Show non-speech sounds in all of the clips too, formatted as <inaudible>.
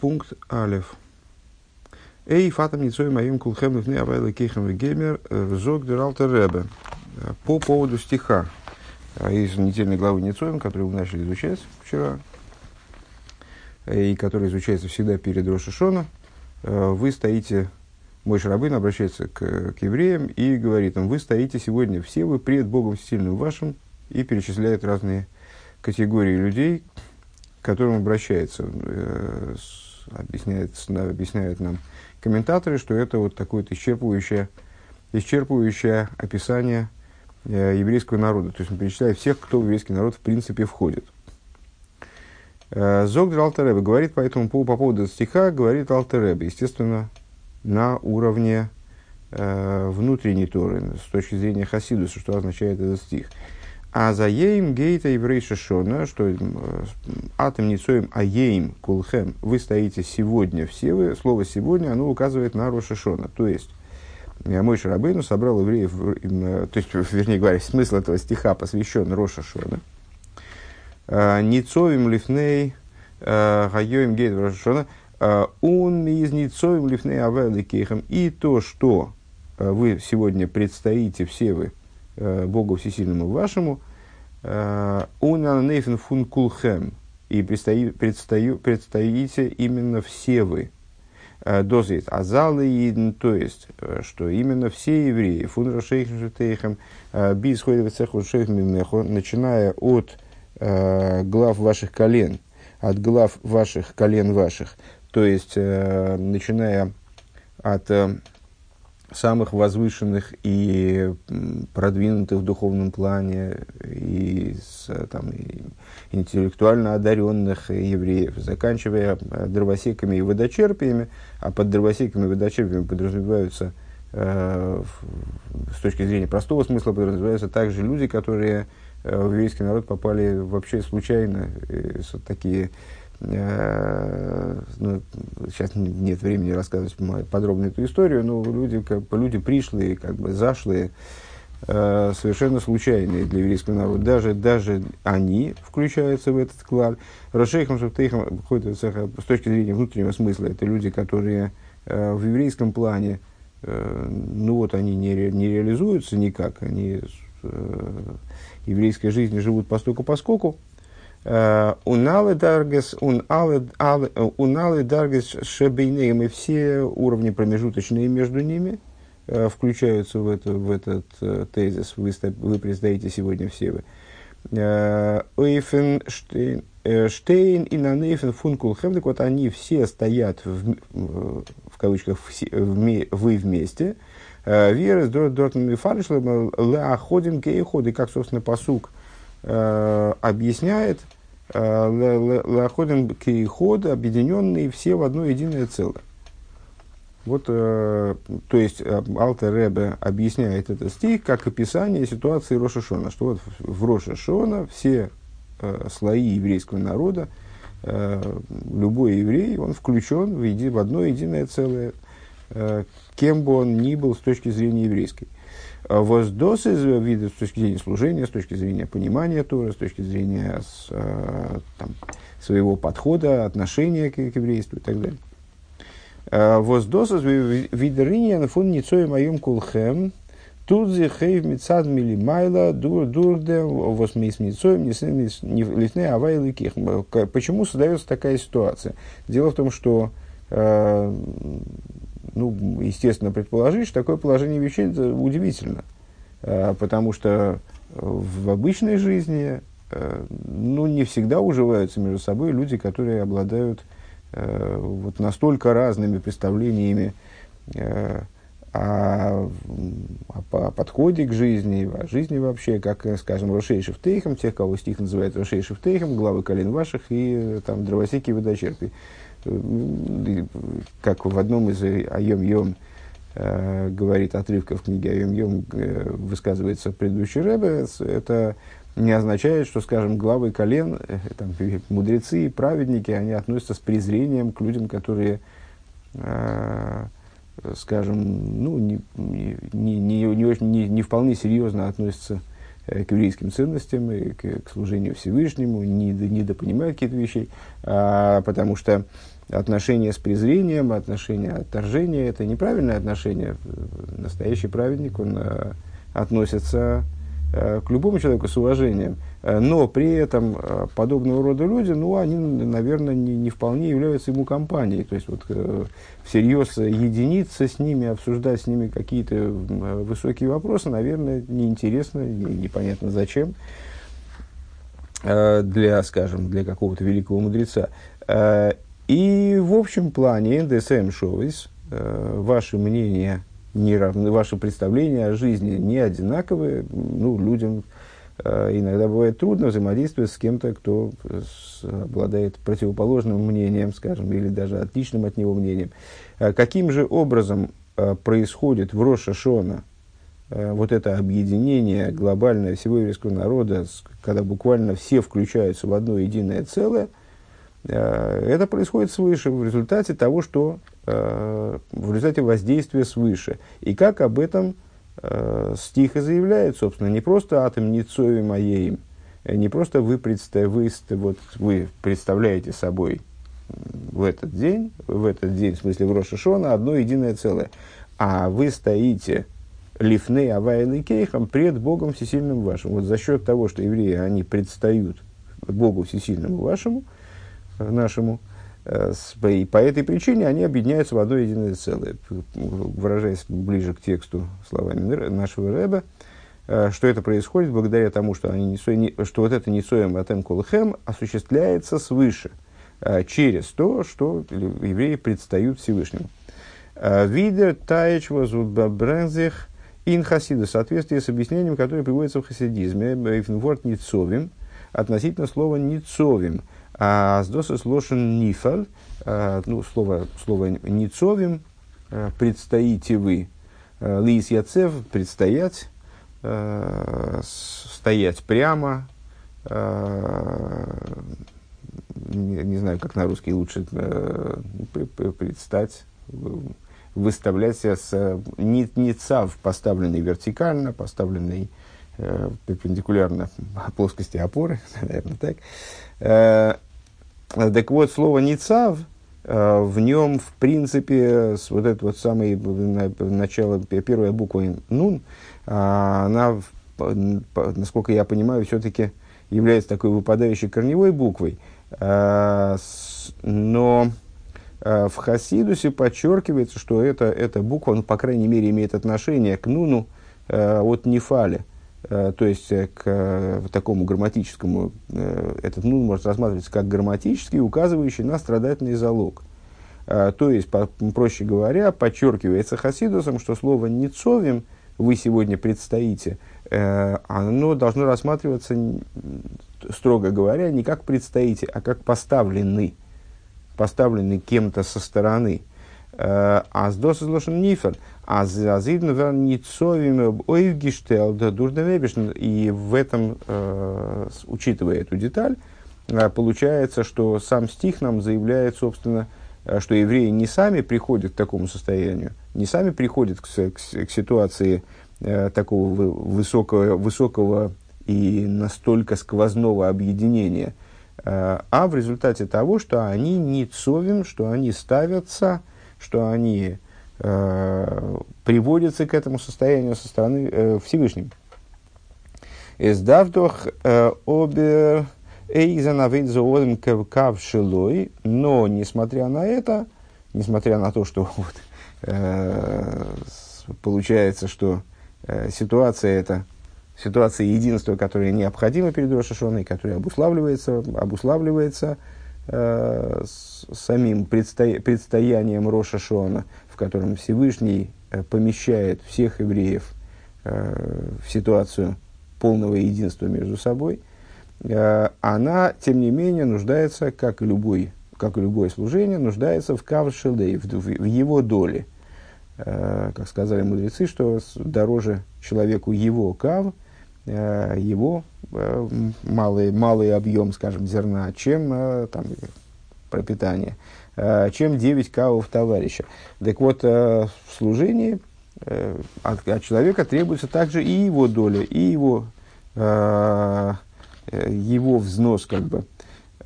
Пункт Алев. Эй, фатам ницой моим кулхем лифны авайла кейхем геймер зог дералтер ребе. По поводу стиха из недельной главы Ницоем, которую мы начали изучать вчера, и который изучается всегда перед Рошашона, вы стоите, мой Шарабын обращается к, к евреям и говорит им, вы стоите сегодня все вы пред Богом сильным вашим, и перечисляет разные категории людей, которым обращается, э, объясняет, объясняет нам комментаторы, что это вот такое вот исчерпывающее, исчерпывающее описание э, еврейского народа. То есть он перечисляет всех, кто в еврейский народ в принципе входит. Э, Зогдер Алтеребе говорит по этому по, по поводу стиха, говорит Алтеребе, естественно, на уровне э, внутренней Торы, с точки зрения Хасидуса, что означает этот стих. А за ейм гейта еврей шашона, что э, атом ницоем а ейм кулхем, вы стоите сегодня все вы, слово сегодня, оно указывает на Рошашона. То есть, мой Шарабейну собрал евреев, э, то есть, <laughs> вернее говоря, смысл этого стиха посвящен Рошашона. «Э, ницоем лифней гайоем гейт Рошашона, он из ницоем лифней авелы кейхам. И то, что вы сегодня предстоите все вы, Богу Всесильному вашему, Унанейфен фун кулхем. И предстоите именно все вы. Дозит азалы то есть, что именно все евреи, фун рашейхем шетейхем, бис начиная от глав ваших колен, от глав ваших колен ваших, то есть, начиная от самых возвышенных и продвинутых в духовном плане, и, там, и интеллектуально одаренных евреев, заканчивая дровосеками и водочерпиями, а под дровосеками и водочерпиями подразумеваются, э, с точки зрения простого смысла, подразумеваются также люди, которые э, в еврейский народ попали вообще случайно, э, такие Э, ну, сейчас нет времени рассказывать подробно эту историю, но люди, как бы, люди пришлые, как бы зашлые, э, совершенно случайные для еврейского народа. Даже, даже они включаются в этот клад. Рашейхам Шаптейхам, с точки зрения внутреннего смысла, это люди, которые э, в еврейском плане, ну вот они не, ре, не реализуются никак, они еврейской жизни живут постольку поскольку, Уналы даргес, уналы даргес шебейнеем, и все уровни промежуточные между ними э, включаются в, это, в этот э, тезис. Вы, вы предстоите сегодня все вы. Э, Ойфен Штейн и Нанейфен Функул Хевдек, вот они все стоят, в, в кавычках, все, в, вы вместе. Верес Дортн Мифаришлем Леаходим Кейход, и как, собственно, посук объясняет, Лаходим кейход, объединенные все в одно единое целое. Вот, э, то есть, э, Алтер Ребе объясняет этот стих как описание ситуации Рошашона, что вот в Рошашона все э, слои еврейского народа, э, любой еврей, он включен в, еди, в одно единое целое, э, кем бы он ни был с точки зрения еврейской. А воздос из вида с точки зрения служения, с точки зрения понимания Тора, с точки зрения с, э, там, своего подхода, отношения к, к еврейству и так далее. А воздос из вида фун ницоем моем кулхем, Тут зе хейв мицад милимайла дур дурде восмейс мицоем не лифне авай ких. Почему создается такая ситуация? Дело в том, что э, ну, естественно, предположить, что такое положение вещей удивительно. А, потому что в обычной жизни э, ну, не всегда уживаются между собой люди, которые обладают э, вот настолько разными представлениями э, о, о, подходе к жизни, о жизни вообще, как, скажем, Рошей Шефтейхам, тех, кого стих называет Рошей Шефтейхам, главы колен ваших и там дровосеки и как в одном из Айом-Йом э, говорит отрывка в книге Айом-Йом, э, высказывается предыдущий Рэбе, это не означает, что, скажем, главы колен, э, там, мудрецы, праведники, они относятся с презрением к людям, которые, э, скажем, ну, не, не, не, не, не, не вполне серьезно относятся к еврейским ценностям, и к, к служению Всевышнему, не, не допонимают какие-то вещи, а, потому что отношение с презрением, отношение отторжения – это неправильное отношение. Настоящий праведник, он относится к любому человеку с уважением. Но при этом подобного рода люди, ну, они, наверное, не, не вполне являются ему компанией. То есть, вот, всерьез единиться с ними, обсуждать с ними какие-то высокие вопросы, наверное, неинтересно, непонятно зачем. Э, для, скажем, для какого-то великого мудреца. Э, и в общем плане НДСМ Шовис, э, ваше мнение не равны, ваши представления о жизни не одинаковые. Ну, людям иногда бывает трудно взаимодействовать с кем-то, кто обладает противоположным мнением, скажем, или даже отличным от него мнением. Каким же образом происходит в Роша Шона Э, вот это объединение глобальное всего еврейского народа, когда буквально все включаются в одно единое целое, э, это происходит свыше в результате того, что э, в результате воздействия свыше. И как об этом стих и заявляет, собственно, не просто атом Ницови моей, не просто вы, представ, вы, вот, вы представляете собой в этот день, в этот день, в смысле в Рошашона, одно единое целое, а вы стоите лифней авайлы кейхам пред Богом Всесильным вашим. Вот за счет того, что евреи, они предстают Богу Всесильному вашему, э, нашему, э, и по этой причине они объединяются в одно единое целое. Выражаясь ближе к тексту словами нашего Рэба, э, что это происходит благодаря тому, что, они не, что вот это Ницоем Атем Колхем осуществляется свыше, через то, что евреи предстают Всевышнему. Видер таич возубабрензих Ин хасида в соответствии с объяснением, которое приводится в хасидизме, ворд ницовим, относительно слова ницовим. А с досыс лошен нифаль, а, ну, слово, слово ницовим, а, предстоите вы. А, Лис яцев, предстоять, стоять прямо, не, не знаю, как на русский лучше предстать, выставлять себя с не, не цав, поставленный вертикально, поставленный э, перпендикулярно плоскости опоры, <laughs> наверное, так. Э, так вот, слово «ницав», э, в нем, в принципе, вот это вот самое начало, первая буква «нун», э, она, насколько я понимаю, все-таки является такой выпадающей корневой буквой. Э, но Э, в Хасидусе подчеркивается, что это, эта буква, ну, по крайней мере, имеет отношение к нуну э, от нефали, э, то есть э, к э, такому грамматическому, э, этот нун может рассматриваться как грамматический, указывающий на страдательный залог. Э, то есть, по, проще говоря, подчеркивается Хасидусом, что слово «ницовим» вы сегодня предстоите, э, оно должно рассматриваться, строго говоря, не как предстоите, а как поставленный поставленный кем-то со стороны. Э, а с дос изложен нифер, а зазидно вер ницовим ойвгиштел да дурдевебишн. И в этом, э, учитывая эту деталь, э, получается, что сам стих нам заявляет, собственно, что евреи не сами приходят к такому состоянию, не сами приходят к, к, к ситуации э, такого высокого, высокого и настолько сквозного объединения – Э, а в результате того, что они не цовим, что они ставятся, что они э, приводятся к этому состоянию со стороны э, Всевышнего. Эсдавдох э, обер эйзанавидзоодем кавшилой, но, несмотря на это, несмотря на то, что <laughs> вот, э, получается, что э, ситуация эта ситуация единства, которая необходима перед Рошашоной, которая обуславливается, обуславливается э, с самим предсто, предстоянием Рошашона, в котором Всевышний э, помещает всех евреев э, в ситуацию полного единства между собой, э, она, тем не менее, нуждается, как и, любой, как и любое служение, нуждается в кавшелей, в, в, в его доле. Э, как сказали мудрецы, что дороже человеку его кав – его э, малый, малый объем, скажем, зерна, чем э, там, пропитание, чем 9 кавов товарища. Так вот, в служении от, от человека требуется также и его доля, и его, его взнос, как бы.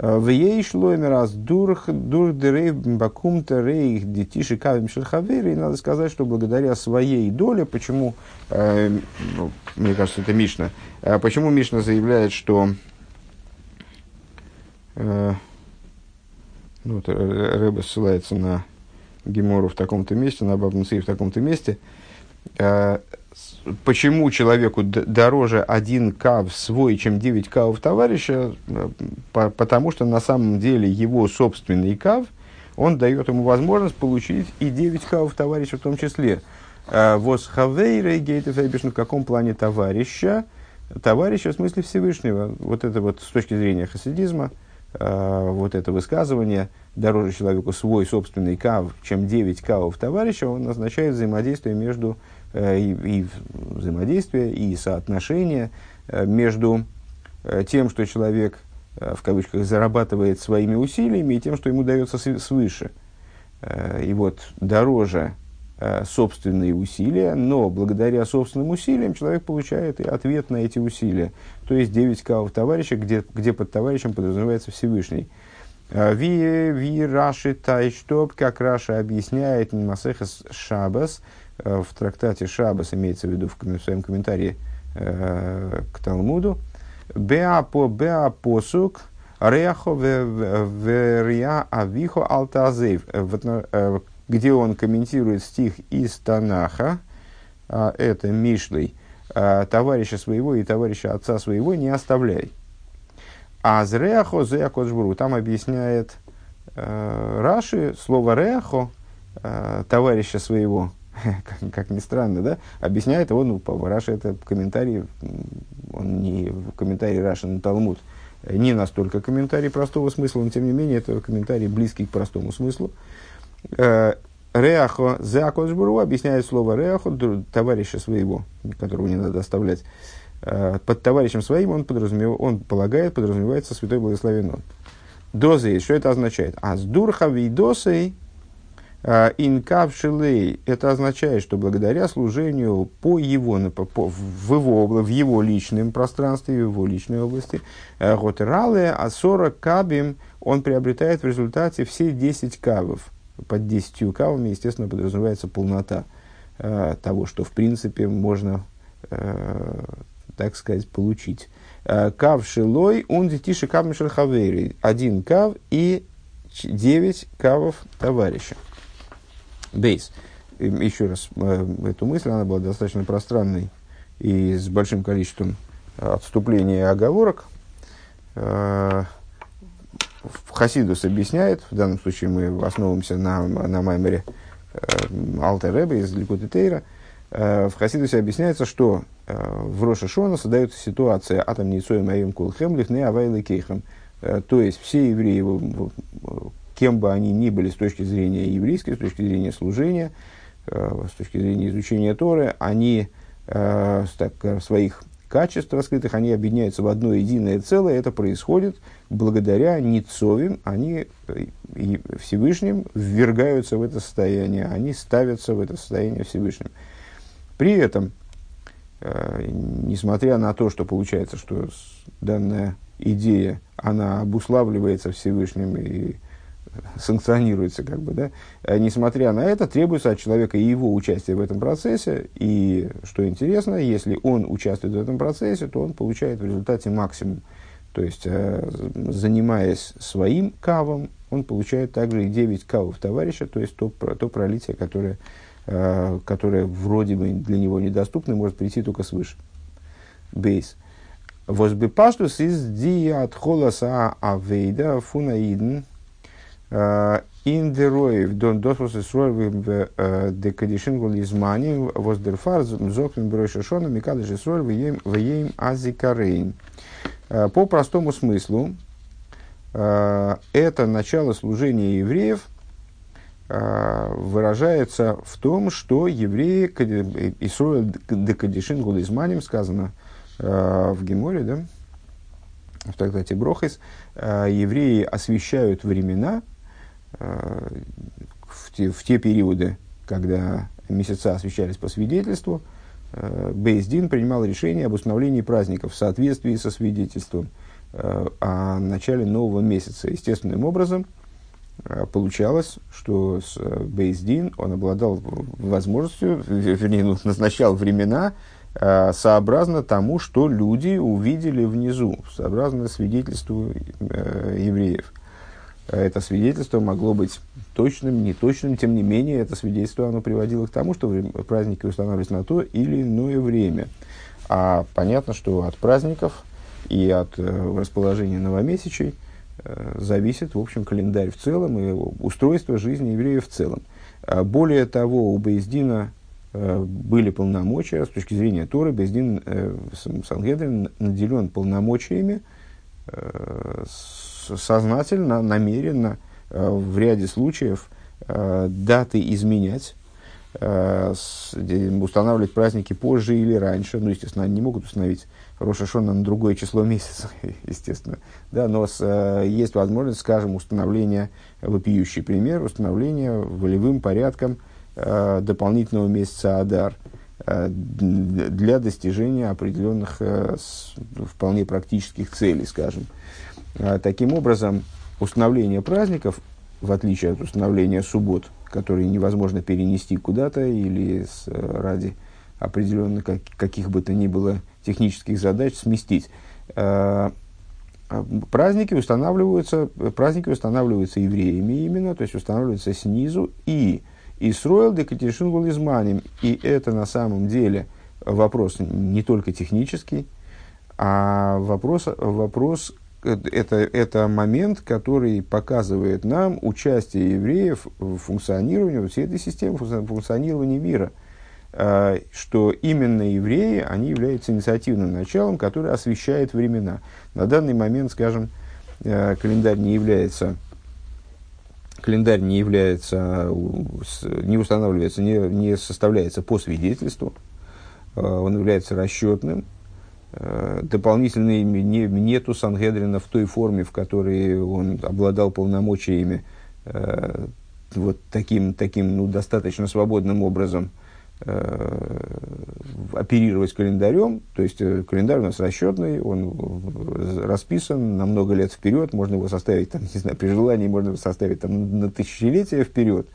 В ей шло раз дурх дур дерей бакумта рейх детиши кавим шерхавери. Надо сказать, что благодаря своей доле, почему, э, ну, мне кажется, это Мишна, э, почему Мишна заявляет, что э, ну, вот Рэбе ссылается на Гемору в таком-то месте, на Бабнусы в таком-то месте. Э, почему человеку дороже один кав свой, чем 9 кавов товарища? Э, по, потому что на самом деле его собственный кав, он дает ему возможность получить и 9 кавов товарища в том числе. Э, Вос хавейра гейтов в каком плане товарища? Товарища в смысле Всевышнего. Вот это вот с точки зрения хасидизма – Э, вот это высказывание «дороже человеку свой собственный кав, чем 9 кавов товарища», он означает взаимодействие между, и, и взаимодействие, и соотношение э, между тем, что человек, в кавычках, зарабатывает своими усилиями, и тем, что ему дается свыше. И вот дороже Э, собственные усилия, но благодаря собственным усилиям человек получает и ответ на эти усилия. То есть 9 кавов товарища, где, где под товарищем подразумевается Всевышний. Э, ви, ви Раши Тайштоп, как Раша объясняет Масехас Шабас, э, в трактате Шабас имеется в виду в, в своем комментарии э, к Талмуду, Беа по Беа посук, Реахо верия авихо алтазейв где он комментирует стих из Танаха, это Мишлей, товарища своего и товарища отца своего не оставляй. А зреахо зеакоджбуру, там объясняет э, Раши слово реахо, э, товарища своего, <laughs> как, как ни странно, да, объясняет его, ну, Раши это комментарий, он не комментарий Раши на Талмуд, не настолько комментарий простого смысла, но тем не менее это комментарий близкий к простому смыслу. Э, Реахо Зеакошбуру объясняет слово Реахо, товарища своего, которого не надо оставлять. Э, под товарищем своим он, подразумев, он полагает, подразумевается святой благословен он. Дозы, что это означает? А с дурхави досой э, инкавшилей, это означает, что благодаря служению по его, по, в, его, в его личном пространстве, в его личной области, готерале, а 40 кабим он приобретает в результате все 10 кавов под 10 кавами, естественно, подразумевается полнота э, того, что в принципе можно, э, так сказать, получить. Э, кав шилой, он детиши кав шерхавейри. Один кав и 9 кавов товарища. Бейс. Еще раз, э, эту мысль, она была достаточно пространной и с большим количеством отступлений и оговорок. Э, Хасидус объясняет, в данном случае мы основываемся на, на Маймере э, Алтер Ребе из Ликута Тейра, э, в Хасидусе объясняется, что э, в Роша Шона создается ситуация «Атом Ницоем Аим Кулхем Лихне Авайлы Кейхем». Э, то есть все евреи, кем бы они ни были с точки зрения еврейской, с точки зрения служения, э, с точки зрения изучения Торы, они э, так, своих качеств раскрытых, они объединяются в одно единое целое. Это происходит благодаря Ницовим. Они э, и Всевышним ввергаются в это состояние, они ставятся в это состояние Всевышним. При этом, э, несмотря на то, что получается, что данная идея, она обуславливается Всевышним и санкционируется, как бы, да, а несмотря на это, требуется от человека и его участие в этом процессе, и, что интересно, если он участвует в этом процессе, то он получает в результате максимум. То есть, э, занимаясь своим кавом, он получает также и 9 кавов товарища, то есть то, то пролитие, которое, э, которое вроде бы для него недоступно, может прийти только свыше. Бейс. Возбепаштус из диат холоса авейда фунаидн the roев don dosvos is roев de kadishin gol измани воздерфар зокнен бройша шона микадыш is роев веем азикарейн. По простому смыслу, это начало служения евреев выражается в том, что евреи, Исруэль декадишин гулизманим, сказано в Геморе, да, в трактате Брохис, евреи освещают времена, в те, в те периоды, когда месяца освещались по свидетельству, э, Бейздин принимал решение об установлении праздников в соответствии со свидетельством. о начале нового месяца. Естественным образом получалось, что с Бейздин он обладал возможностью, вернее, ну, назначал времена, сообразно тому, что люди увидели внизу, сообразно свидетельству евреев. Это свидетельство могло быть точным, неточным, тем не менее, это свидетельство оно приводило к тому, что праздники устанавливались на то или иное время. А понятно, что от праздников и от э, расположения новомесячей э, зависит, в общем, календарь в целом и устройство жизни евреев в целом. А более того, у Бейздина э, были полномочия, с точки зрения Торы, Бездин э, Сангедрин наделен полномочиями э, сознательно, намеренно э, в ряде случаев э, даты изменять, э, устанавливать праздники позже или раньше. Ну, естественно, они не могут установить Рошашона на другое число <laughs> месяца, естественно. Да, но с, есть возможность, скажем, установления, вопиющий пример, установления волевым порядком дополнительного месяца Адар для достижения определенных вполне практических целей, скажем. А, таким образом, установление праздников, в отличие от установления суббот, которые невозможно перенести куда-то или с, ради определенных как, каких бы то ни было технических задач сместить, а, а, праздники устанавливаются, праздники устанавливаются евреями именно, то есть устанавливаются снизу и Исроил декатишин был изманим. И это на самом деле вопрос не только технический, а вопрос, вопрос это, это момент, который показывает нам участие евреев в функционировании всей этой системы, функционировании мира. А, что именно евреи, они являются инициативным началом, которое освещает времена. На данный момент, скажем, а, календарь не является календарь не является, не устанавливается, не, не составляется по свидетельству, а, он является расчетным, Э, дополнительные не, нету Сангедрина в той форме, в которой он обладал полномочиями э, вот таким, таким ну, достаточно свободным образом э, оперировать календарем. То есть календарь у нас расчетный, он расписан на много лет вперед, можно его составить, там, не знаю, при желании можно его составить там, на тысячелетия вперед,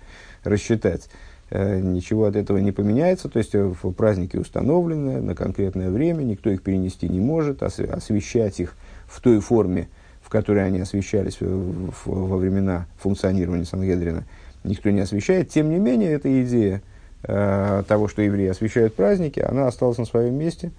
рассчитать. Э, ничего от этого не поменяется, то есть э, праздники установлены на конкретное время, никто их перенести не может, освещать их в той форме, в которой они освещались во времена функционирования Сангедрина, никто не освещает. Тем не менее, эта идея э, того, что евреи освещают праздники, она осталась на своем месте.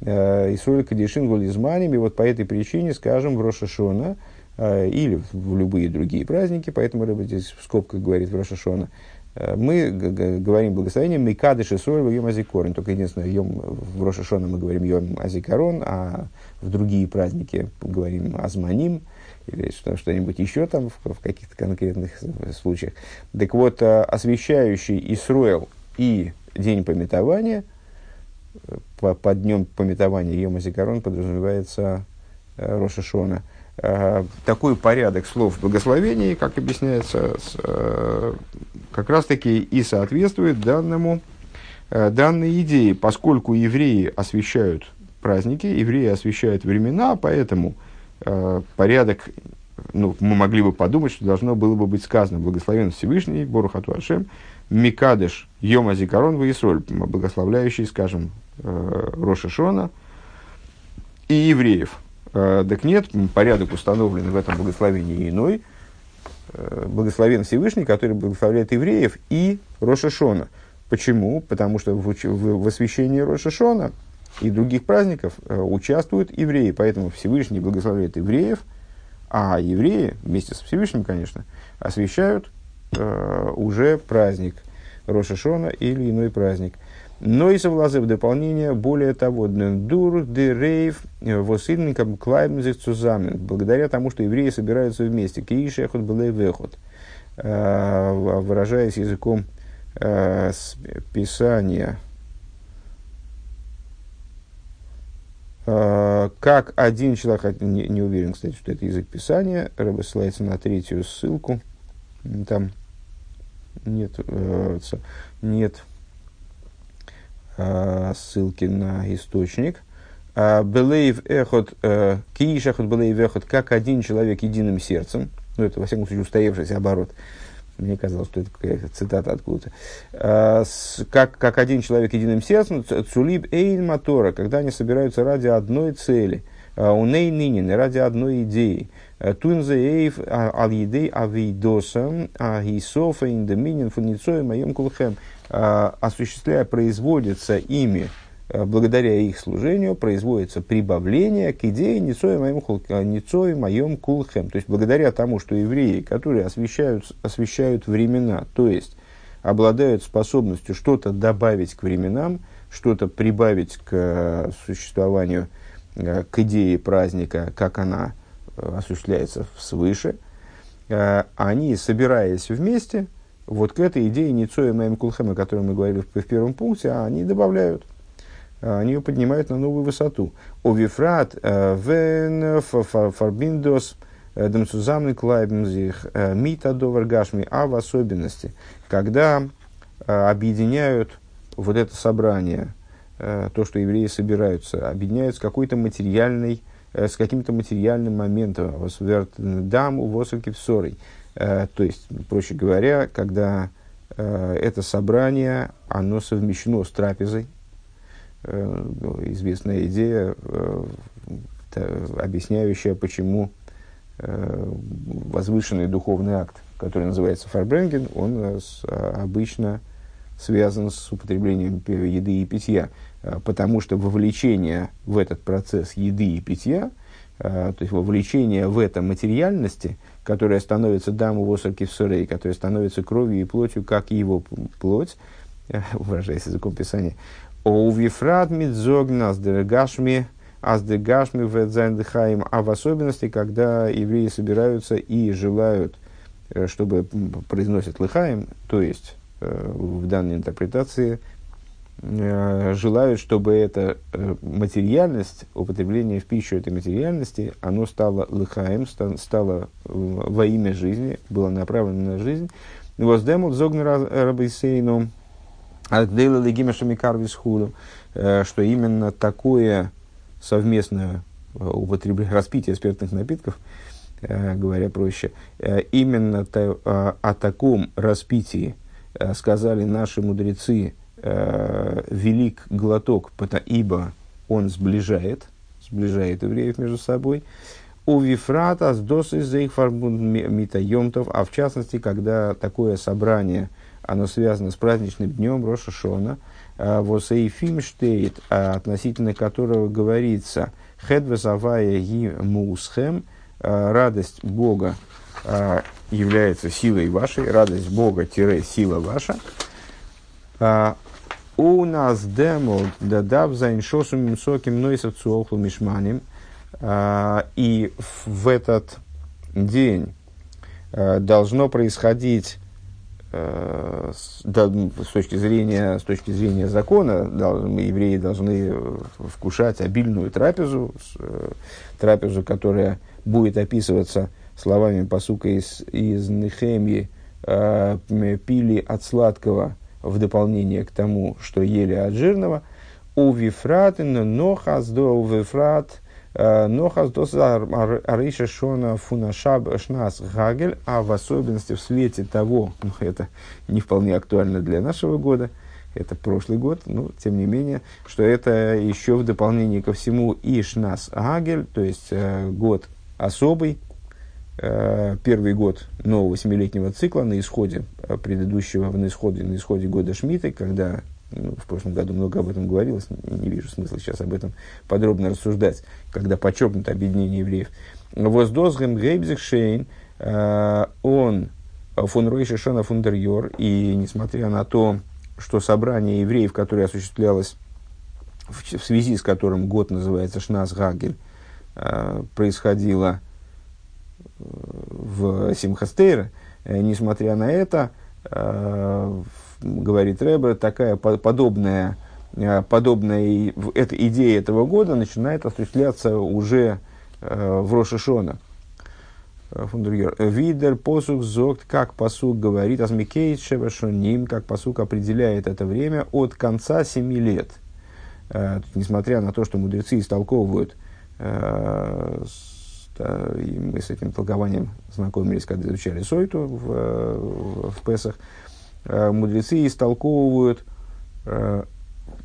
Э, Исроль Кадишин Гулизманим, и вот по этой причине, скажем, в Рошашона э, или в любые другие праздники, поэтому Рыба здесь в скобках говорит в Рошашона, Э, мы говорим благословение Мейкадыш и Соль Йом Азикорон. Только единственное, йом, в Рошашона мы говорим Йом Азикорон, а в другие праздники говорим Азманим или что-нибудь еще там в, в каких-то конкретных случаях. Так вот, э, освещающий Исруэл и День пометования, э, по, под днем пометования Йом Азикорон подразумевается Рошашона – Э, такой порядок слов в благословении, как объясняется, с, э, как раз-таки и соответствует данному, э, данной идее, поскольку евреи освещают праздники, евреи освещают времена, поэтому э, порядок, ну, мы могли бы подумать, что должно было бы быть сказано «Благословен Всевышний, Борухату Ашем, Микадыш, Йома Зикарон, Ваисроль», благословляющий, скажем, э, Роша Шона и евреев – Э, так нет, порядок установлен в этом благословении иной. Э, благословен Всевышний, который благословляет евреев и Рошашона. Почему? Потому что в, освящении Рошашона и других праздников э, участвуют евреи. Поэтому Всевышний благословляет евреев, а евреи, вместе с Всевышним, конечно, освящают э, уже праздник Рошашона или иной праздник. Но и совлазы в дополнение, более того, дур, де рейв, восильникам клаймзих цузамен, благодаря тому, что евреи собираются вместе, киишехот белей вехот, э, выражаясь языком э, Писания, э, как один человек, не, уверен, кстати, что это язык Писания, Рэбе ссылается на третью ссылку, там нет, нет Э, ссылки на источник. Белейв эхот, кииш эхот белейв эхот, как один человек единым сердцем. Ну, это, во всяком случае, устоявшийся оборот. Мне казалось, что это какая-то цитата откуда-то. Как, как один человек единым сердцем, цулиб эйн мотора, когда они собираются ради одной цели – Уней нынен, ради одной идеи. Тунзе эйв ал едей авидосам агисофа индоминин фуницой моем кулхем. Осуществляя, производится ими, благодаря их служению, производится прибавление к идее Ницой моем, Ницой моем кулхем. То есть, благодаря тому, что евреи, которые освещают, освещают времена, то есть, обладают способностью что-то добавить к временам, что-то прибавить к существованию Э, к идее праздника, как она э, осуществляется свыше, э, они, собираясь вместе, вот к этой идее Ницоя Мэм Кулхэм, о которой мы говорили в, в первом пункте, они добавляют, они ее поднимают на новую высоту. Овифрат вен фарбиндос демсузамный клайбмзих мита доваргашми, а в особенности, когда объединяют вот это собрание – Э, то, что евреи собираются, объединяются с какой-то материальной, э, с каким-то материальным моментом, дам у ссорой. Э, то есть, проще говоря, когда это собрание, оно совмещено с трапезой, известная идея, объясняющая, почему возвышенный духовный акт, который называется фарбренген, он обычно связан с употреблением еды и питья, э, потому что вовлечение в этот процесс еды и питья, э, то есть вовлечение в это материальности, которая становится даму восарки в сурей, которая становится кровью и плотью, как его плоть, э, выражаясь языком Писания, «Оувифрат мидзогна аздергашми аздергашми ведзайндхаим», а в особенности, когда евреи собираются и желают, чтобы произносят лыхаем, то есть Э, в данной интерпретации э, желают, чтобы эта э, материальность, употребление в пищу этой материальности, оно стало лыхаем, стало во имя жизни, было направлено на жизнь. Воздемут зогнер рабейсейну, агдейла легима шамикарвис худу, что именно такое совместное употребление, распитие спиртных напитков, говоря проще, именно о таком распитии, Э, сказали наши мудрецы, э, велик глоток, ибо он сближает, сближает евреев между собой. У Вифрата с досы за их митайомтов, а в частности, когда такое собрание, оно связано с праздничным днем Роша Шона, э, Восейфим штейт, относительно которого говорится Хедвесавая ги мусхем, радость Бога является силой вашей, радость Бога-сила ваша. А, у нас демо дадав за иншосум мимсоким нойсов цуохлу мишманим. А, и в этот день а, должно происходить с, точки зрения, с точки зрения закона, евреи должны вкушать обильную трапезу, э, трапезу, которая будет описываться словами посука из, из Нехемии пили от сладкого в дополнение к тому, что ели от жирного. У вифратин нохас до у вифрат э, нохас до ариша шона фунашаб шнас гагель, а в особенности в свете того, ну, это не вполне актуально для нашего года, это прошлый год, но тем не менее, что это еще в дополнение ко всему Ишнас Гагель, то есть э, год особый, первый год нового семилетнего цикла на исходе э, предыдущего, на исходе, на исходе года Шмиты, когда ну, в прошлом году много об этом говорилось, не, вижу смысла сейчас об этом подробно рассуждать, когда подчеркнуто объединение евреев. Воздозгем Гейбзихшейн, э, он фон Ройша Шона Фундерьор, и несмотря на то, что собрание евреев, которое осуществлялось в, в связи с которым год называется Шнас Гагель, происходило в Симхастейра, э, несмотря на это, э, говорит Рэбер, такая подобная, э, подобная эта идея этого года начинает осуществляться уже в Рошишона. Видер посук зогт, как посук говорит, азмикейт шевашоним, как посук определяет это время от конца семи лет. несмотря на то, что мудрецы истолковывают, и мы с этим толкованием знакомились, когда изучали Сойту в, в, в Песах, э, мудрецы истолковывают э,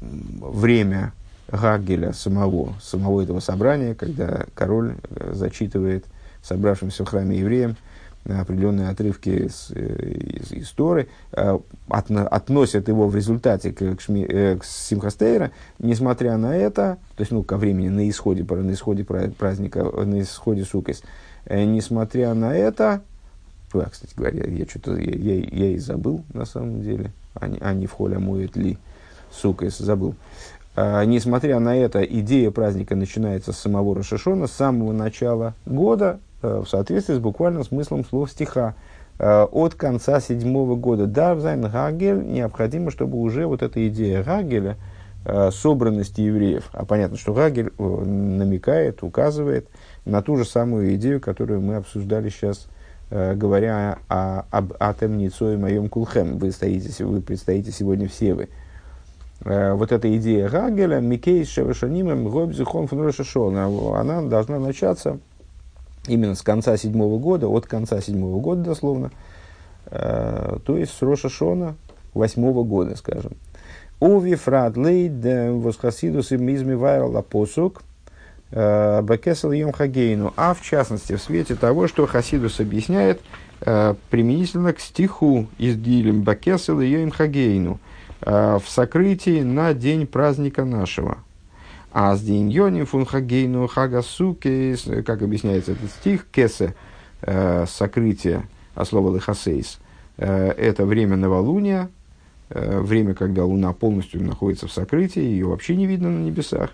время Гагеля самого, самого этого собрания, когда король э, зачитывает собравшимся в храме евреям определенные отрывки из, э, из, из Торы, э, от, относят его в результате к, к, шми, к Симхастейра, несмотря на это, то есть ну, ко времени на исходе, на исходе праздника, на исходе Сукас, несмотря на это, а, кстати говоря, я что-то я, я, я и забыл на самом деле, а не, а в холе моет ли Сукас, забыл. А, несмотря на это, идея праздника начинается с самого Рошашона, с самого начала года, в соответствии с буквальным смыслом слов стиха. А, от конца седьмого года. Да, Дарвзайн Гагель необходимо, чтобы уже вот эта идея Гагеля, собранности евреев, а понятно, что Гагель намекает, указывает на ту же самую идею, которую мы обсуждали сейчас, говоря о, об Атемницо и моем Кулхем. Вы, стоите, вы предстоите сегодня все вы. Э, вот эта идея Гагеля, Микей Шевашанимем Гобзихон фон она должна начаться именно с конца седьмого года, от конца седьмого года дословно, э, то есть с Роша Шона восьмого года, скажем. Ови фрад лейд восхасидус измивайал апосук э, бакесел йом хагейну. А в частности, в свете того, что Хасидус объясняет применительно к стиху из Дилем бакесел йом хагейну – Э, в сокрытии на день праздника нашего. А с день Йоним фунхагейну хагасуки, как объясняется этот стих, кесе, э, сокрытие, а слово лихасейс, э, это время новолуния, время, когда Луна полностью находится в сокрытии, ее вообще не видно на небесах.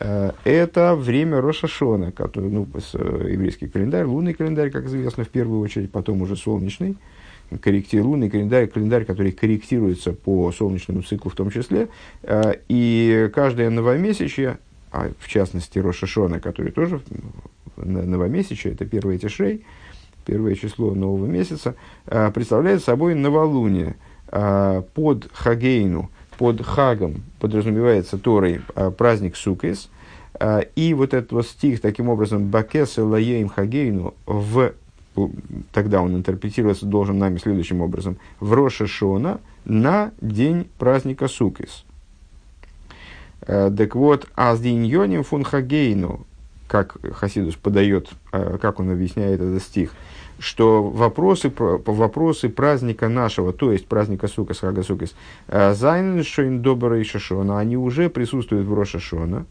Это время Рошашона, который, ну, еврейский календарь, лунный календарь, как известно, в первую очередь, потом уже солнечный корректируемый календарь, календарь, который корректируется по солнечному циклу в том числе. Э, и каждое новомесячье, а в частности Рошашона, который тоже новомесячье, это первое тишей, первое число нового месяца, э, представляет собой новолуние э, под Хагейну, под Хагом подразумевается Торой праздник Сукес, и вот этот вот стих, таким образом, Бакес Лаеем Хагейну в тогда он интерпретироваться должен нами следующим образом. В Роша Шона на день праздника Сукис. Э, так вот, а с Йоним фун Хагейну, как Хасидус подает, э, как он объясняет этот стих, что вопросы, вопросы праздника нашего, то есть праздника Сукас, Хага Сукас, э, Зайнен Шойн Добра и Шашона, они уже присутствуют в Роша Шона,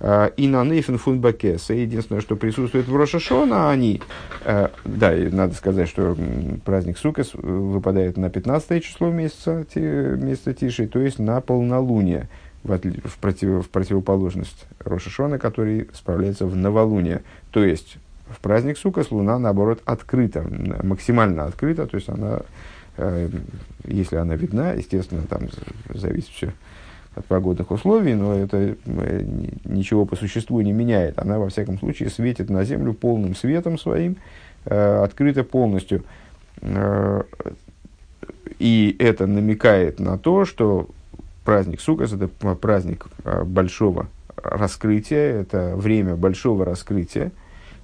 и на Нейфен Фунбакеса. Единственное, что присутствует в Рошашона, они, э, да, и надо сказать, что праздник Сукас выпадает на 15 число месяца, месяца Тиши, то есть на полнолуние, в, в, против, в противоположность Рошашона, который справляется в новолуние. То есть в праздник Сукас луна, наоборот, открыта, максимально открыта, то есть она, э, если она видна, естественно, там зависит все от погодных условий, но это э, ничего по существу не меняет. Она, во всяком случае, светит на Землю полным светом своим, э, открыта полностью. Э, и это намекает на то, что праздник Сукас – это праздник большого раскрытия, это время большого раскрытия,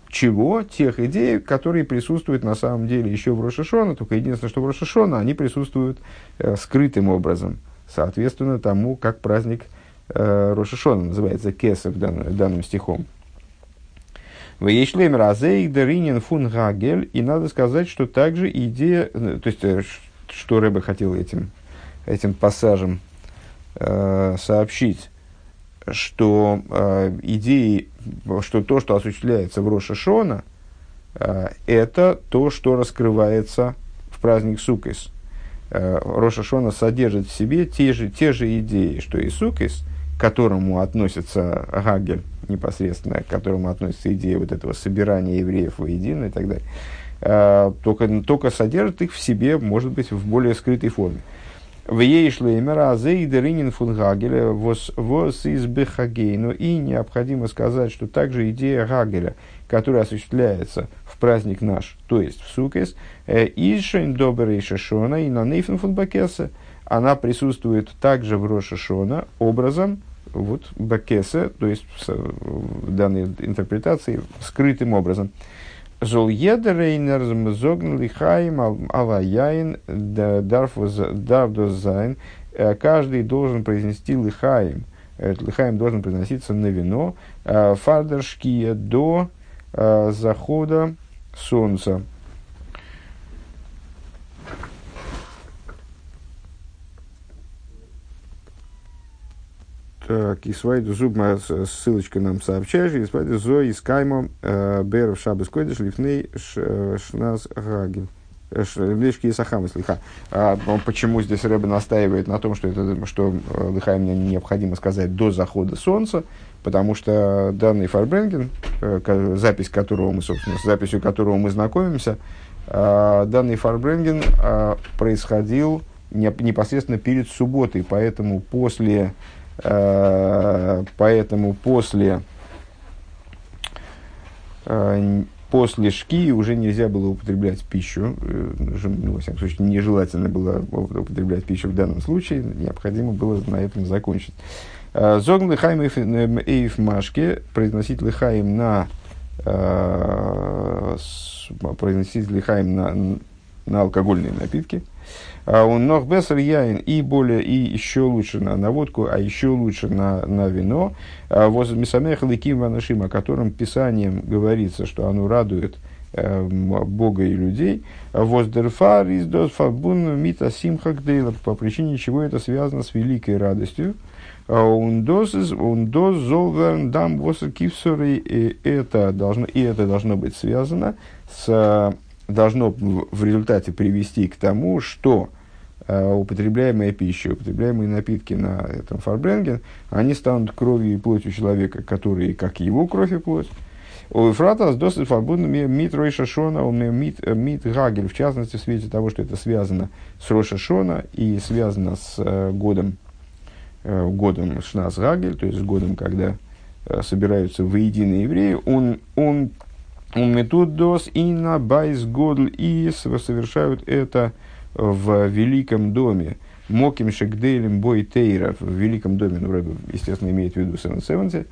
чего? Тех идей, которые присутствуют на самом деле еще в Рошашона, только единственное, что в Рошашона они присутствуют э, скрытым образом – соответственно тому, как праздник э, Рошашона называется Кесов дан, данным стихом. Веешлем разейк даринин фун гагель. И надо сказать, что также идея, э, то есть, э, что Рэбе хотел этим, этим пассажем э, сообщить, что э, идеи, что то, что осуществляется в Рошашона, э, это то, что раскрывается в праздник Сукис. Э, Роша Шона содержит в себе те же, те же идеи, что и Сукис, к которому относится Гагель непосредственно, к которому относится идея вот этого собирания евреев воедино и так далее, э, только, только содержит их в себе, может быть, в более скрытой форме. В Ейшлеймера Азейдеринин фунгагеля вос из Бехагейну. И необходимо сказать, что также идея Гагеля, которая осуществляется в праздник наш, то есть в Сукес, э, Ишен Добрый Шашона и на Нейфен фунбакеса, она присутствует также в Рошашона образом, вот бакеса, то есть в данной интерпретации скрытым образом. Зол едерейнер зогн лихаим алаяин дарфдозайн. Э, каждый должен произнести лихаим. Лихаим должен произноситься на вино. Э, фардершкия до э, захода солнца. Так, и свайду зуб, ссылочка нам сообщает, и свайду зо из каймо э, беров шабы скойдыш лифней э, шназ гагель. Э, Лишки и Сахам, слиха. А, почему здесь Рэбе настаивает на том, что, это, что Лихаем мне необходимо сказать до захода солнца, потому что данный Фарбренген, запись которого мы, собственно, с записью которого мы знакомимся, данный Фарбренген происходил непосредственно перед субботой, поэтому после Э, поэтому после, э, после шки уже нельзя было употреблять пищу. Э, ну, во всяком случае, нежелательно было употреблять пищу в данном случае. Необходимо было на этом закончить. Зогн лихаем эйф машке, произносить лихаем на произносить лихаем на, на алкогольные напитки. А у ног бесер яин и более, и еще лучше на, на водку, а еще лучше на, на вино. А Воз мисамех ликим ванашим, о котором Писанием говорится, что оно радует э, Бога и людей. Воздерфар из досфабун мита симхагдейла, по причине чего это связано с великой радостью. Ундоз золверн дам кивсоры, и это должно быть связано с должно в результате привести к тому, что э, употребляемая пища, употребляемые напитки на этом фарбренген, они станут кровью и плотью человека, которые как его кровь и плоть. У Ефрата с досыт фарбунами мит Ройша Шона, мит, э, мит Гагель, в частности, в свете того, что это связано с Роша Шона и связано с э, годом, э, годом Шнас Гагель, то есть с годом, когда э, собираются воедино евреи, он, он Метудос и на байс годл и совершают это в великом доме. Моким шекдейлем бой тейра в великом доме, ну, естественно, имеет в виду Севен Севенти,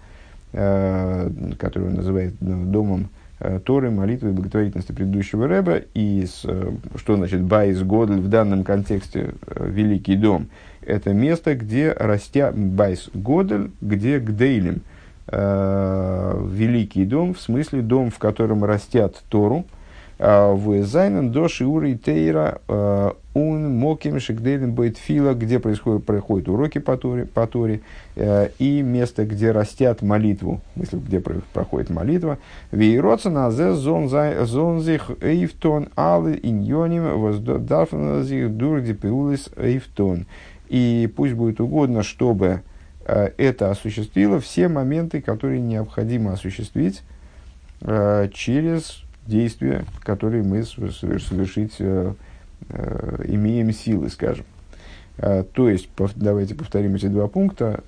э, который он называет домом э, Торы, молитвы и благотворительности предыдущего Рэба. И с, э, что значит Байс Годль в данном контексте Великий дом? Это место, где растя Байс Годль, где Гдейлем – э, великий дом, в смысле дом, в котором растят Тору, а в Зайнен до Шиура и Тейра э, Ун Моким Шигдейлен Фила, где происходят, проходят уроки по Торе, по Торе э, и место, где растят молитву, в смысле, где проходит молитва. Вейроца на зе зонзих эйфтон алы иньоним воздарфаназих дурди пиулис эйфтон. И пусть будет угодно, чтобы это осуществило все моменты, которые необходимо осуществить э, через действия, которые мы совершить э, имеем силы, скажем. То есть, давайте повторим эти два пункта.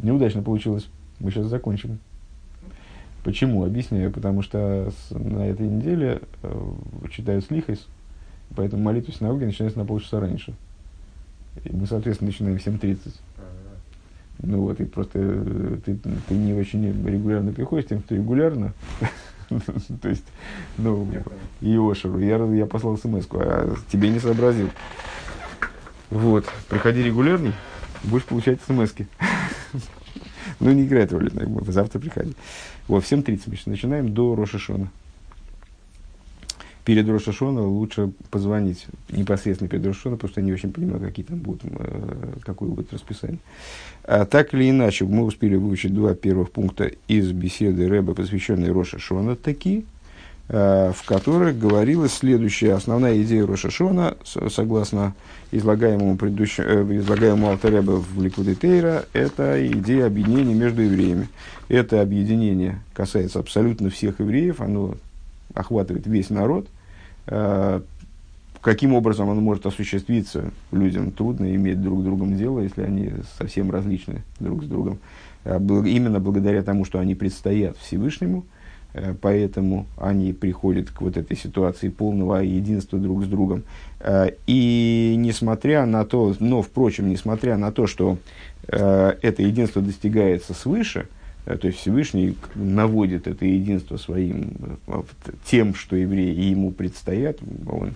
Неудачно получилось. Мы сейчас закончим. Почему? Объясняю. Потому что на этой неделе читают слихайс, поэтому молитва синагоги начинается на полчаса раньше. Мы, соответственно, начинаем в 7.30. Ну вот, и просто э, ты, ты не очень регулярно приходишь, тем, что регулярно. <laughs> То есть, ну, и Ошеру. Я, я послал смс а тебе не сообразил. Вот, приходи регулярно, будешь получать смс. <laughs> Ну, не играет роли, завтра приходи. Вот, в 7.30 мы начинаем до Рошашона перед Рошашона лучше позвонить непосредственно перед Рошашона, потому что я не очень понимаю, какие там будут, э, какое будет расписание. А так или иначе, мы успели выучить два первых пункта из беседы Рэба, посвященной Рошашона, такие, э, в которых говорилась следующая основная идея Рошашона, согласно излагаемому, предыдущему, э, излагаемому Алтереба в Ликвиде Тейра, это идея объединения между евреями. Это объединение касается абсолютно всех евреев, оно охватывает весь народ, э, каким образом оно может осуществиться, людям трудно иметь друг с другом дело, если они совсем различны друг с другом. Э, именно благодаря тому, что они предстоят Всевышнему, Э, поэтому они приходят к вот этой ситуации полного единства друг с другом. И несмотря на то, но, впрочем, несмотря на то, что это единство достигается свыше, то есть Всевышний наводит это единство своим, тем, что евреи ему предстоят, он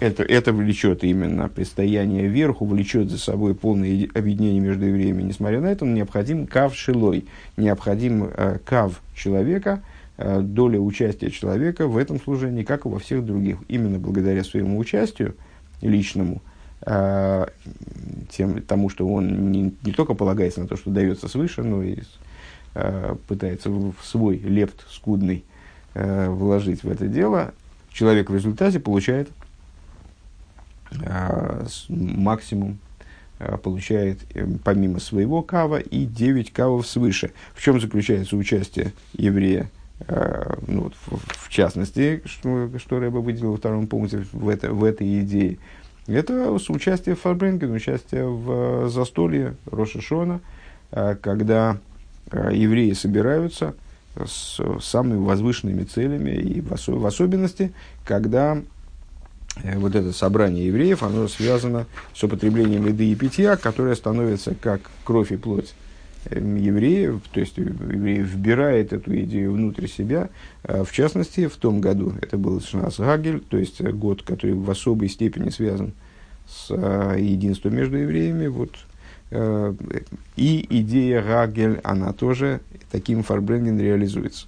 это, это влечет именно предстояние вверху, влечет за собой полное объединение между евреями. Несмотря на это, необходим кав шилой, необходим э, кав человека, э, доля участия человека в этом служении, как и во всех других. Именно благодаря своему участию личному, э, тем, тому, что он не, не только полагается на то, что дается свыше, но и э, пытается в свой лепт скудный э, вложить в это дело, человек в результате получает а, максимум а, получает э, помимо своего кава и 9 кавов свыше. В чем заключается участие еврея, а, ну, в, в частности, что, что Рэба выделил во втором пункте в, это, в этой идее, это участие в Фарбренген, участие в застолье Рошашона, когда евреи собираются с самыми возвышенными целями и в, осо- в особенности, когда Э, вот это собрание евреев, оно связано с употреблением еды и питья, которое становится как кровь и плоть евреев, то есть евреев вбирает эту идею внутрь себя. Э, в частности, в том году, это был Шнас Гагель, то есть год, который в особой степени связан с э, единством между евреями. Вот, и идея Гагель, она тоже таким фарбренген реализуется.